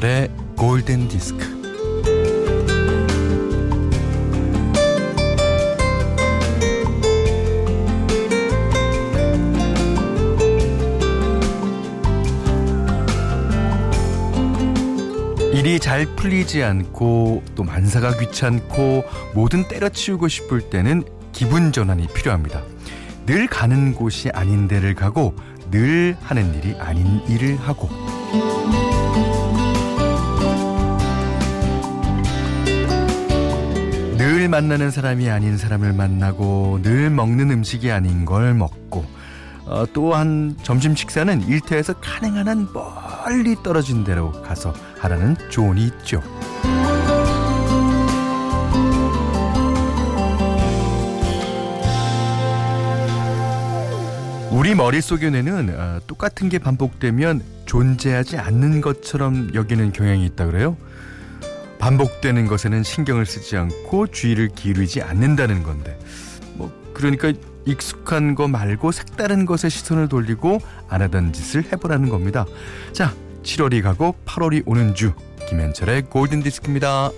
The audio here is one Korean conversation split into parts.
김현철의 골든 디스크. 일이 잘 풀리지 않고 또 만사가 귀찮고 뭐든 때려치우고 싶을 때는 기분 전환이 필요합니다. 늘 가는 곳이 아닌 데를 가고 늘 하는 일이 아닌 일을 하고 만나는 사람이 아닌 사람을 만나고 늘 먹는 음식이 아닌 걸 먹고 어, 또한 점심 식사는 일터에서 가능한 한 멀리 떨어진 데로 가서 하라는 조언이 있죠. 우리 머릿속에는 어, 똑같은 게 반복되면 존재하지 않는 것처럼 여기는 경향이 있다 그래요. 반복되는 것에는 신경을 쓰지 않고 주의를 기울이지 않는다는 건데 뭐 그러니까 익숙한 거 말고 색다른 것에 시선을 돌리고 안 하던 짓을 해보라는 겁니다. 자, 7월이 가고 8월이 오는 주 김현철의 골든 디스크입니다.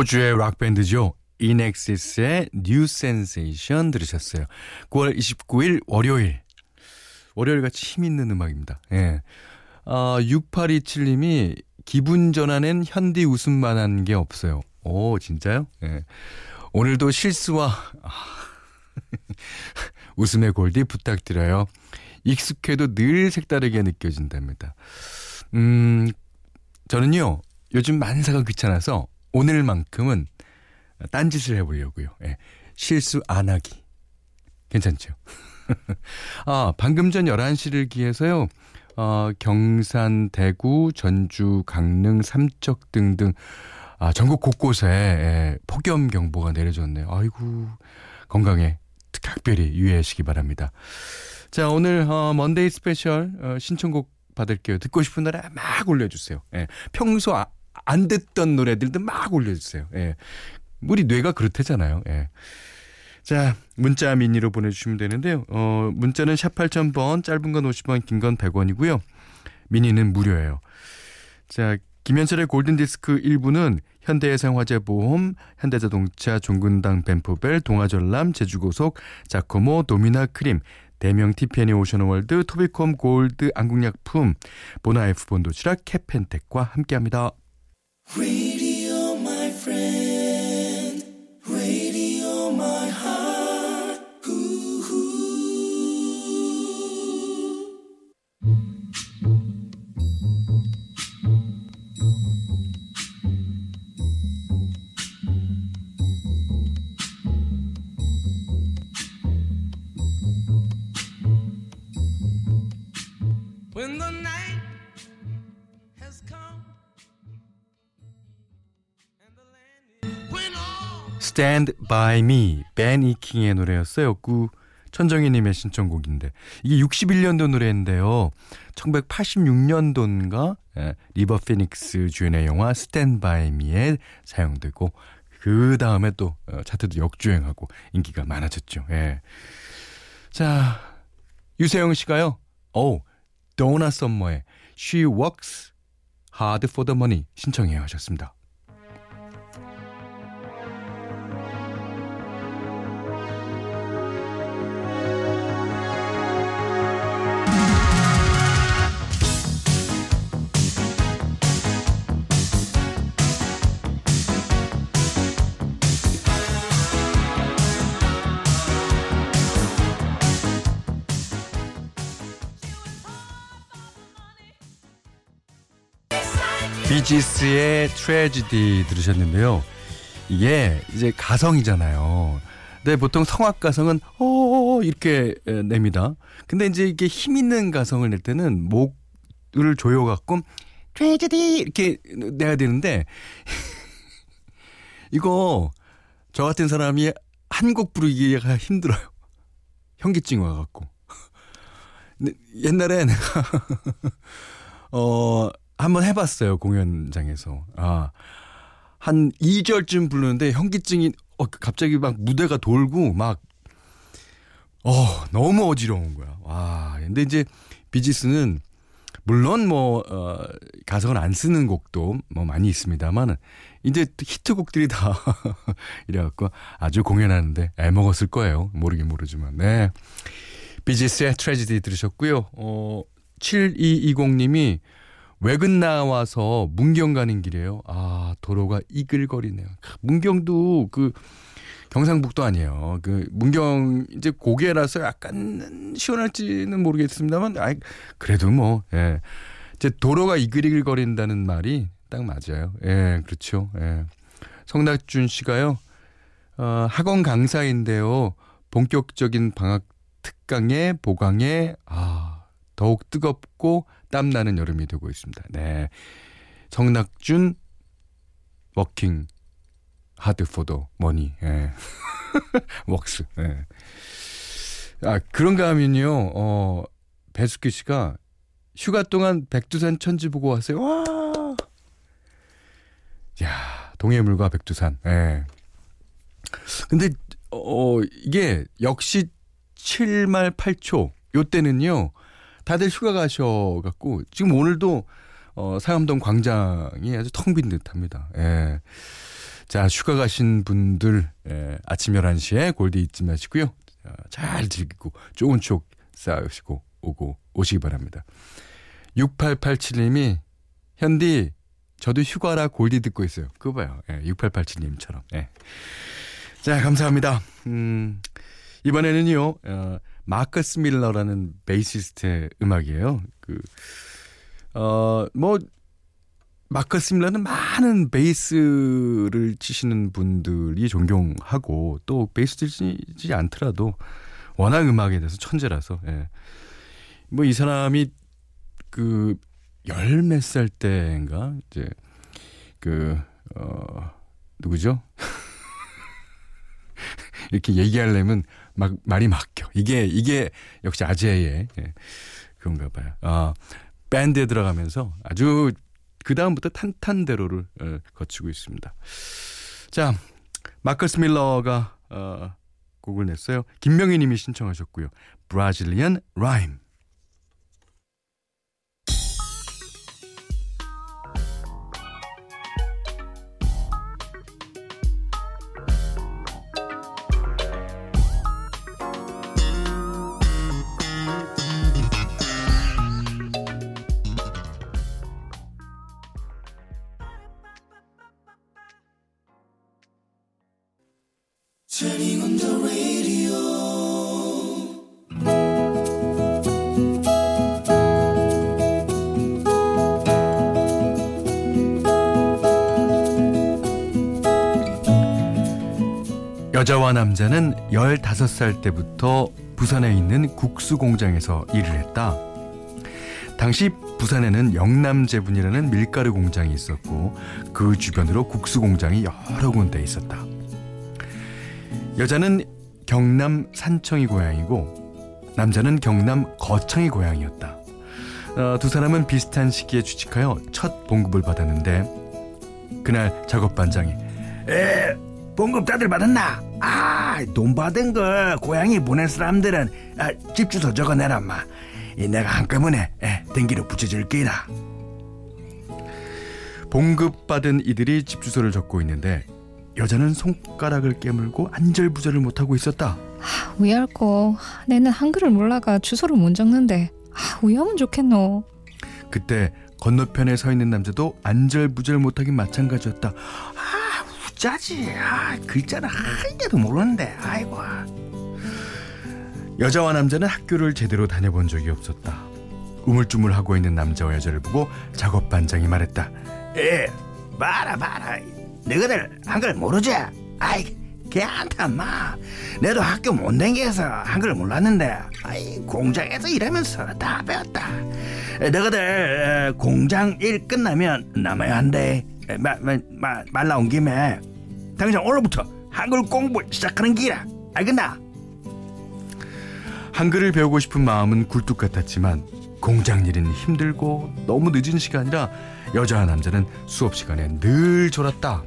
호주의 락밴드죠. 인엑시스의 New Sensation 들으셨어요. 9월 29일 월요일. 월요일 같이 힘 있는 음악입니다. 예. 아, 6827님이 기분 전환엔 현디 웃음만한 게 없어요. 오, 진짜요? 예. 오늘도 실수와 아, 웃음의 골디 부탁드려요. 익숙해도 늘 색다르게 느껴진답니다. 음, 저는요, 요즘 만사가 귀찮아서 오늘만큼은 딴짓을 해보려고요. 예. 실수 안 하기. 괜찮죠? 아, 방금 전 11시를 기해서요, 어, 경산, 대구, 전주, 강릉, 삼척 등등, 아, 전국 곳곳에 예, 폭염 경보가 내려졌네요. 아이고, 건강에 각별히 유의하시기 바랍니다. 자, 오늘, 어, Monday Special, 어, 신청곡 받을게요. 듣고 싶은 노래 막 올려주세요. 예. 평소 아, 안 듣던 노래들도 막 올려주세요. 예. 우리 뇌가 그렇대잖아요. 예. 자, 문자 미니로 보내주시면 되는데요. 어, 문자는 샵 8000번, 짧은 건 50원, 긴 건 100원이고요. 미니는 무료예요. 자, 김현철의 골든디스크 1부는 현대해상화재보험, 현대자동차, 종근당 벤포벨, 동아전람, 제주고속, 자코모, 도미나 크림, 대명 티페니 오션월드, 토비콤 골드 안국약품, 보나에프 본 도시락, 캐펜텍과 함께합니다. We. Stand by Me, 벤 이킹의 노래였어요. 구 천정희님의 신청곡인데 이게 61년도 노래인데요. 1986년도인가 예, 리버 피닉스 주연의 영화 Stand by Me에 사용되고 그 다음에 또 어, 차트도 역주행하고 인기가 많아졌죠. 예. 자 유세영 씨가요. 오 도나 썸머의 She Works Hard for the Money 신청해 하셨습니다. 비지스의 트레지디 들으셨는데요. 이게 이제 가성이잖아요. 근데 보통 성악 가성은 어 이렇게 에, 냅니다. 근데 이제 이게 힘 있는 가성을 낼 때는 목을 조여 갖고 트레지디 이렇게 내야 되는데 이거 저 같은 사람이 한 곡 부르기가 힘들어요. 현기증 와 갖고. 근데 옛날에 내가 어 한번 해봤어요 공연장에서. 아. 한 2절쯤 부르는데 현기증이 어, 갑자기 막 무대가 돌고 막 어, 너무 어지러운 거야. 와. 근데 이제 비지스는 물론 뭐 어, 가성을 안 쓰는 곡도 뭐 많이 있습니다만 이제 히트곡들이 다 이래갖고 아주 공연하는데 애 먹었을 거예요. 모르긴 모르지만. 네. 비지스의 트레지디 들으셨고요. 어, 7220님이 외근 나와서 문경 가는 길이에요. 아, 도로가 이글거리네요. 문경도 그 경상북도 아니에요. 그 문경 이제 고개라서 약간 시원할지는 모르겠습니다만 아 그래도 뭐 예. 이제 도로가 이글이글거린다는 말이 딱 맞아요. 예, 그렇죠. 예. 성낙준 씨가요. 어, 학원 강사인데요. 본격적인 방학 특강에 보강에 아, 더욱 뜨겁고 땀나는 여름이 되고 있습니다. 네. 성낙준 Working Hard for the Money. 예. Works. 예. 아, 그런가 하면요. 어, 배숙기 씨가 휴가 동안 백두산 천지 보고 왔어요. 와. 야, 동해물과 백두산. 예. 근데 어 이게 역시 7말 8초 요 때는요. 다들 휴가 가셔 갖고 지금 오늘도 어 상암동 광장이 아주 텅 빈 듯합니다. 예. 자, 휴가 가신 분들 예, 아침 11시에 골디 잊지 마시고요. 어, 잘 즐기고 좋은 추억 쌓으시고 오고 오시기 바랍니다. 6887님이 현디 저도 휴가라 골디 듣고 있어요. 그거 봐요. 예, 6887님처럼. 예. 자, 감사합니다. 음, 이번에는요, 어, 마커스 밀러라는 베이시스트의 음악이에요. 그, 어, 뭐, 마커스 밀러는 많은 베이스를 치시는 분들이 존경하고 또 베이스 치지 않더라도 워낙 음악에 대해서 천재라서, 예. 뭐 이 사람이 그, 열 몇 살 때인가, 이제, 그, 어, 누구죠? 이렇게 얘기하려면 막 말이 막혀. 이게 이게 역시 아재의 예, 그런가 봐요. 아, 밴드에 들어가면서 아주 그 다음부터 탄탄대로를 어, 거치고 있습니다. 자, 마커스 밀러가 어, 곡을 냈어요. 김명희님이 신청하셨고요. 브라질리안 라임. 여자와 남자는 15살 때부터 부산에 있는 국수 공장에서 일을 했다. 당시 부산에는 영남제분이라는 밀가루 공장이 있었고 그 주변으로 국수 공장이 여러 군데 있었다. 여자는 경남 산청이 고향이고 남자는 경남 거창이 고향이었다. 어, 두 사람은 비슷한 시기에 취직하여 첫 봉급을 받았는데 그날 작업 반장이 에, 봉급 다들 받았나? 아, 돈 받은 거 고향에 보낸 사람들은 아, 집 주소 적어내라 마. 이 내가 한꺼번에 에, 등기로 붙여줄 게다. 봉급 받은 이들이 집 주소를 적고 있는데 여자는 손가락을 깨물고 안절부절을 못하고 있었다. 아, 위할거 내는 한글을 몰라가 주소를 못 적는데 아, 위하면 좋겠노. 그때 건너편에 서 있는 남자도 안절부절 못하긴 마찬가지였다. 아, 우짜지. 아, 글자는 한 개도 모르는데. 아이고. 여자와 남자는 학교를 제대로 다녀본 적이 없었다. 우물쭈물 하고 있는 남자와 여자를 보고 작업 반장이 말했다. 에, 봐라 봐라. 너희들 한글 모르지? 아이, 걔한테 마. 내도 학교 못 다니게서 한글 몰랐는데, 아이 공장에서 일하면서 다 배웠다. 에, 너희들 에, 공장 일 끝나면 남아야 한대. 에, 마, 마, 마, 말 나온 김에 당장 오늘부터 한글 공부 시작하는 기라. 알겠나? 한글을 배우고 싶은 마음은 굴뚝 같았지만 공장 일은 힘들고 너무 늦은 시간이라 여자와 남자는 수업 시간에 늘 졸았다.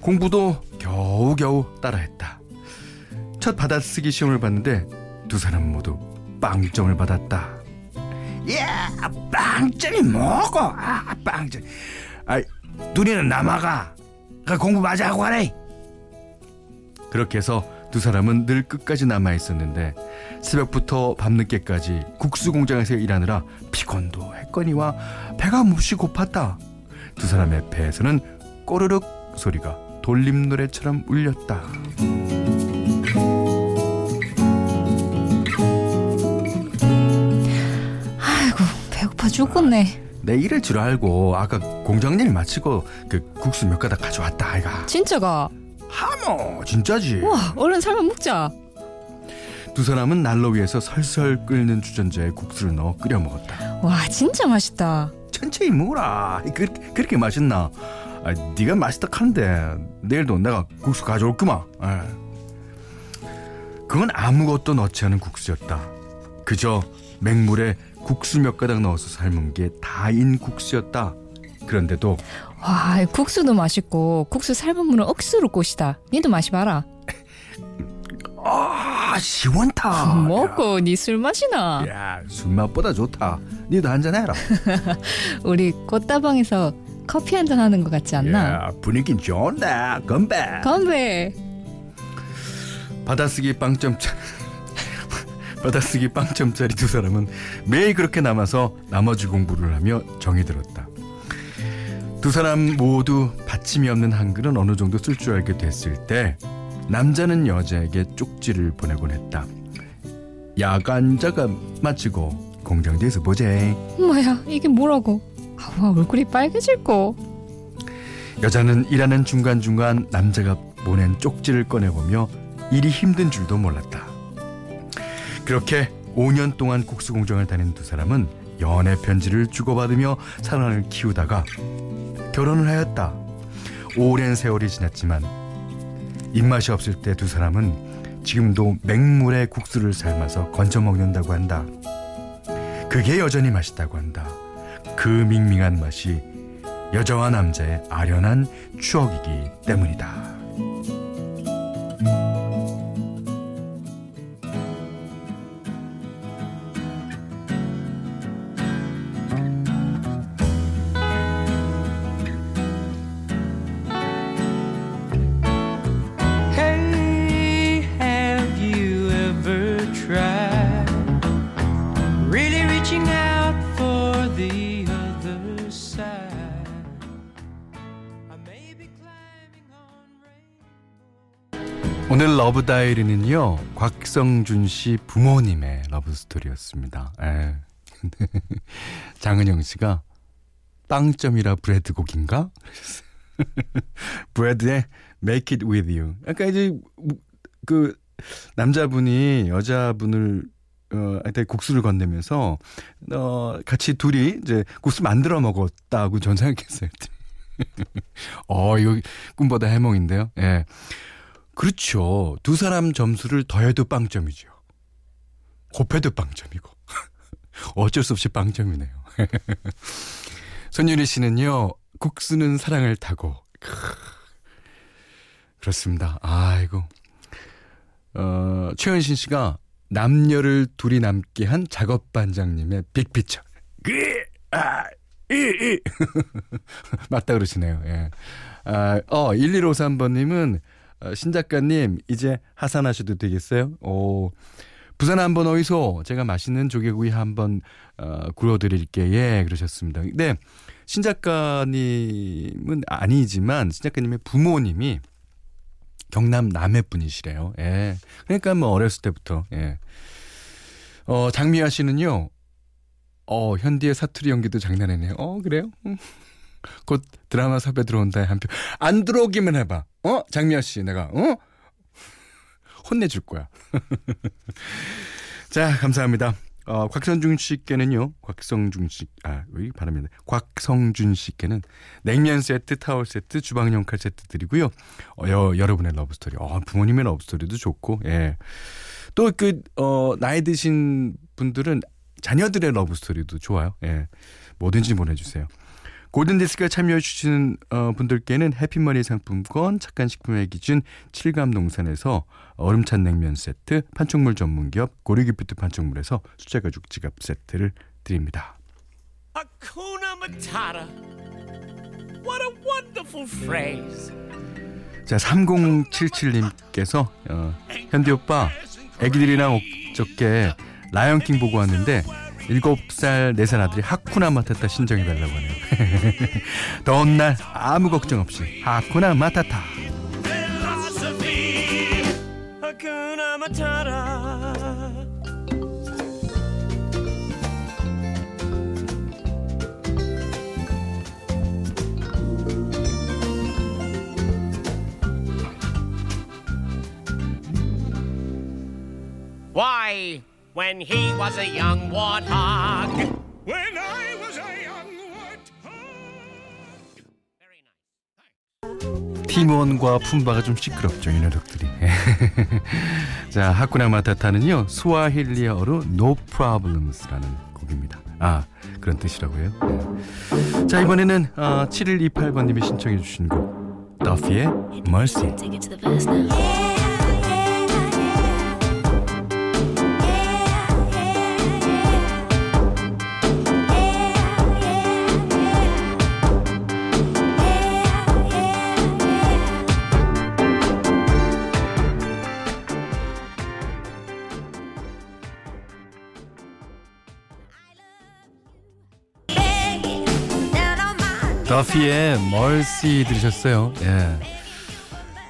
공부도 겨우겨우 따라했다. 첫 받아쓰기 시험을 봤는데 두 사람 모두 빵점을 받았다. 야 빵점이 뭐고 아 빵점 아 둘이는 남아가 그 공부 마저 하고 가래 그렇게 해서 두 사람은 늘 끝까지 남아 있었는데 새벽부터 밤늦게까지 국수 공장에서 일하느라 피곤도 했거니와 배가 몹시 고팠다. 두 사람의 배에서는 꼬르륵 소리가 돌림 노래처럼 울렸다. 아이고 배고파 죽겠네. 내 일할 줄 알고 아까 공장 일 마치고 그 국수 몇 가닥 가져왔다 아이가. 진짜가. 하모 진짜지. 와 얼른 삶아 먹자. 두 사람은 난로 위에서 설설 끓는 주전자에 국수를 넣어 끓여 먹었다. 와 진짜 맛있다. 천천히 먹어라. 그, 그렇게 맛있나? 아, 네가 맛있다 하는데 내일도 내가 국수 가져올구만. 아. 그건 아무것도 넣지 않은 국수였다. 그저 맹물에 국수 몇 가닥 넣어서 삶은 게 다인 국수였다. 그런데도 와 국수도 맛있고 국수 삶은 물은 억수로 꽃이다. 니도 마시봐라. 아 시원타 먹고 니술 마시나? 야 술맛보다 좋다. 니도 한잔 해라. 우리 꽃다방에서 커피 한 잔 하는 것 같지 않나? 야 분위긴 좋은데 건배 건배. 받아쓰기 빵점짜 받아쓰기 빵점짜리 두 사람은 매일 그렇게 남아서 나머지 공부를 하며 정이 들었다. 두 사람 모두 받침이 없는 한글은 어느 정도 쓸 줄 알게 됐을 때 남자는 여자에게 쪽지를 보내곤 했다. 야간자가 마치고 공장대에서 보재. 뭐야 이게 뭐라고? 아, 와 얼굴이 빨개질고. 여자는 일하는 중간중간 남자가 보낸 쪽지를 꺼내보며 일이 힘든 줄도 몰랐다. 그렇게 5년 동안 국수 공장을 다닌 두 사람은 연애 편지를 주고받으며 사랑을 키우다가 결혼을 하였다. 오랜 세월이 지났지만 입맛이 없을 때 두 사람은 지금도 맹물에 국수를 삶아서 건져 먹는다고 한다. 그게 여전히 맛있다고 한다. 그 밍밍한 맛이 여자와 남자의 아련한 추억이기 때문이다. love diary는요 곽성준 씨 부모님의 love story였습니다. 에. 장은영 씨가 빵점이라 Bread 곡인가? Bread의 Make It With You. 약간 이제 그 남자분이 여자분을 어, 한테 국수를 건네면서 어, 같이 둘이 이제 국수 만들어 먹었다고 전 생각했어요. 어, 이거 꿈보다 해몽인데요. 예. 그렇죠. 두 사람 점수를 더해도 빵점이죠. 곱해도 빵점이고. 어쩔 수 없이 빵점이네요. 손유리 씨는요, 국수는 사랑을 타고. 크, 그렇습니다. 아이고. 어, 최현신 씨가 남녀를 둘이 남게 한 작업반장님의 빅피처. 그, 아, 이, 이. 맞다 그러시네요. 예. 아, 어, 1153번님은 어, 신 작가님 이제 하산하셔도 되겠어요? 오, 부산 한번 어디서 제가 맛있는 조개구이 한번 어, 구워드릴게 예 그러셨습니다. 근데 신 작가님은 아니지만 신 작가님의 부모님이 경남 남해 분이시래요. 예. 그러니까 뭐 어렸을 때부터 예. 어 장미아 씨는요. 어 현디의 사투리 연기도 장난이네요. 어 그래요? 음. 곧 드라마 섭외 들어온다 한표 안 들어오기만 해봐. 어 장미아 씨 내가 어 혼내줄 거야. 자 감사합니다. 어, 곽성준 씨께는요, 곽성준 씨, 아, 왜 발음이네. 곽성준 씨께는 냉면 세트, 타월 세트, 주방용 칼 세트 드리고요. 어, 여, 여러분의 love story, 어, 부모님의 love story도 좋고, 예. 또 그 어 나이 드신 분들은 자녀들의 love story도 좋아요. 예. 뭐든지 보내주세요. 골든디스크에 참여해 주시는 어, 분들께는 해피머니 상품권, 착한 식품의 기준 칠갑농산에서 얼음찬 냉면 세트, 판촉물 전문기업 고리기프트 판촉물에서 수제가죽 지갑 세트를 드립니다. 자, 3077님께서 어, 현디 오빠 애기들이랑 어저께 라이언킹 보고 왔는데 7살, 4살 아들이 하쿠나 마타타 신청해달라고 하네요. 더운 날 아무 걱정 없이 하쿠나 마타타. Why, when he was a young warthog. When I was a young warthog. Very nice. 팀원과 품바가 좀 시끄럽죠 이 녀석들이. 자 하쿠나 마타타는요 스와힐리어로 No Problems라는 곡입니다. 아 그런 뜻이라고요. 네. 자 이번에는 어, 7128번님이 신청해 주신 곡 더피의 Mercy. 더피의 Mercy 들으셨어요. 예.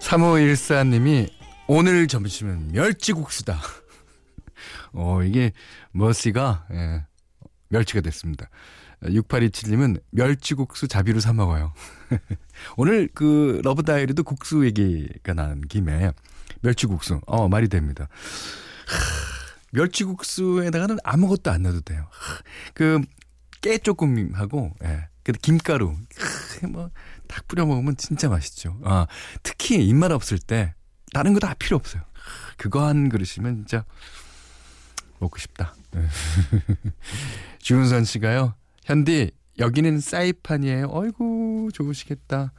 3514님이 오늘 점심은 멸치국수다. 어, 이게 Mercy가 예, 멸치가 됐습니다. 6827님은 멸치국수 자비로 사 먹어요. 오늘 그 love diary도 국수 얘기가 난 김에 멸치국수 어 말이 됩니다. 하, 멸치국수에다가는 아무것도 안 넣어도 돼요. 그깨 조금 하고 예. 그 김가루 뭐딱 뿌려 먹으면 진짜 맛있죠. 아, 특히 입맛 없을 때 다른 거 다 필요 없어요. 그거 한 그릇이면 진짜 먹고 싶다. 예. 주은선 씨가요. 현디 여기는 사이판이에요. 어이구 좋으시겠다.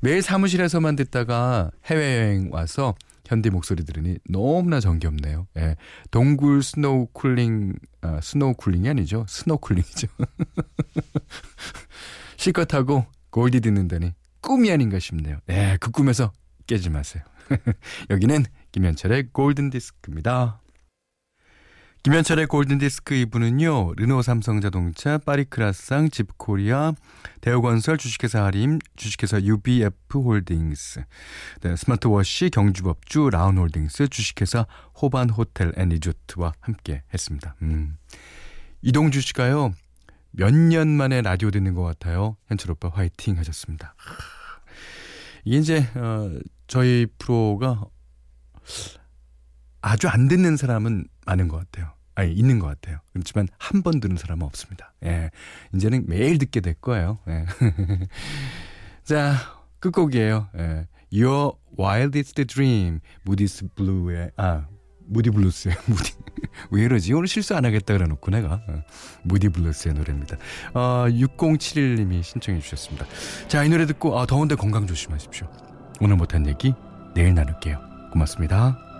매일 사무실에서만 듣다가 해외여행 와서 현디 목소리 들으니 너무나 정겹네요. 예. 동굴 스노우 쿨링, 아, 스노우 쿨링이 아니죠. 스노클링이죠. 실컷 하고 골디 듣는다니 꿈이 아닌가 싶네요. 예, 그 꿈에서 깨지 마세요. 여기는 김현철의 골든 디스크입니다. 김현철의 골든디스크 2부는요. 르노 삼성자동차, 파리크라상, 집코리아, 대우건설, 주식회사 하림, 주식회사 UBF홀딩스, 네, 스마트워시, 경주법주, 라운홀딩스, 주식회사 호반호텔 앤 리조트와 함께 했습니다. 음. 이동주 씨가요. 몇 년 만에 라디오 듣는 것 같아요. 현철 오빠 화이팅 하셨습니다. 이게 이제 어, 저희 프로가 아주 안 듣는 사람은 많은 것 같아요. 아니, 있는 것 같아요. 그렇지만 한번 듣는 사람은 없습니다. 예. 이제는 매일 듣게 될 거예요. 예. 자, 끝곡이에요. 예. Your Wildest Dream, 무디스 블루의, 아, 무디 블루스의, 무디. 왜 이러지? 오늘 실수 안 하겠다 그래놓고 내가. 어, 무디 블루스의 노래입니다. 어, 6071님이 신청해 주셨습니다. 자, 이 노래 듣고, 아, 더운데 건강 조심하십시오. 오늘 못한 얘기 내일 나눌게요. 고맙습니다.